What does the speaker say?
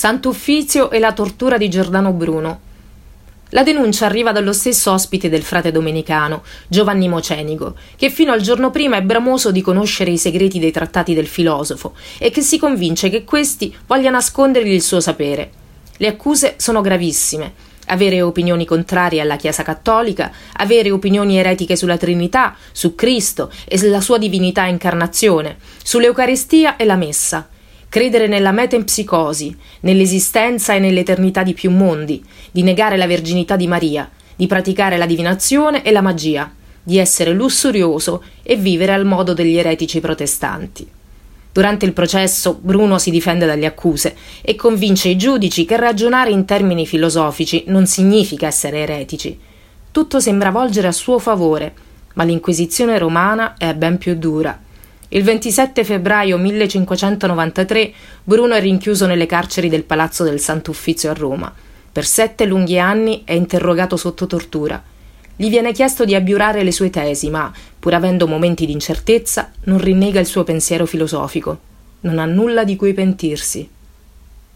Sant'Uffizio e la tortura di Giordano Bruno. La denuncia arriva dallo stesso ospite del frate domenicano, Giovanni Mocenigo, che fino al giorno prima è bramoso di conoscere i segreti dei trattati del filosofo e che si convince che questi voglia nascondergli il suo sapere. Le accuse sono gravissime. Avere opinioni contrarie alla Chiesa cattolica, avere opinioni eretiche sulla Trinità, su Cristo e sulla sua divinità incarnazione, sull'Eucaristia e la Messa credere nella metempsicosi, nell'esistenza e nell'eternità di più mondi, di negare la verginità di Maria, di praticare la divinazione e la magia, di essere lussurioso e vivere al modo degli eretici protestanti. Durante il processo Bruno si difende dalle accuse e convince i giudici che ragionare in termini filosofici non significa essere eretici. Tutto sembra volgere a suo favore, ma l'Inquisizione romana è ben più dura. Il 27 febbraio 1593 Bruno è rinchiuso nelle carceri del Palazzo del Sant'Uffizio a Roma. Per sette lunghi anni è interrogato sotto tortura. Gli viene chiesto di abiurare le sue tesi, ma, pur avendo momenti di incertezza, non rinnega il suo pensiero filosofico. Non ha nulla di cui pentirsi.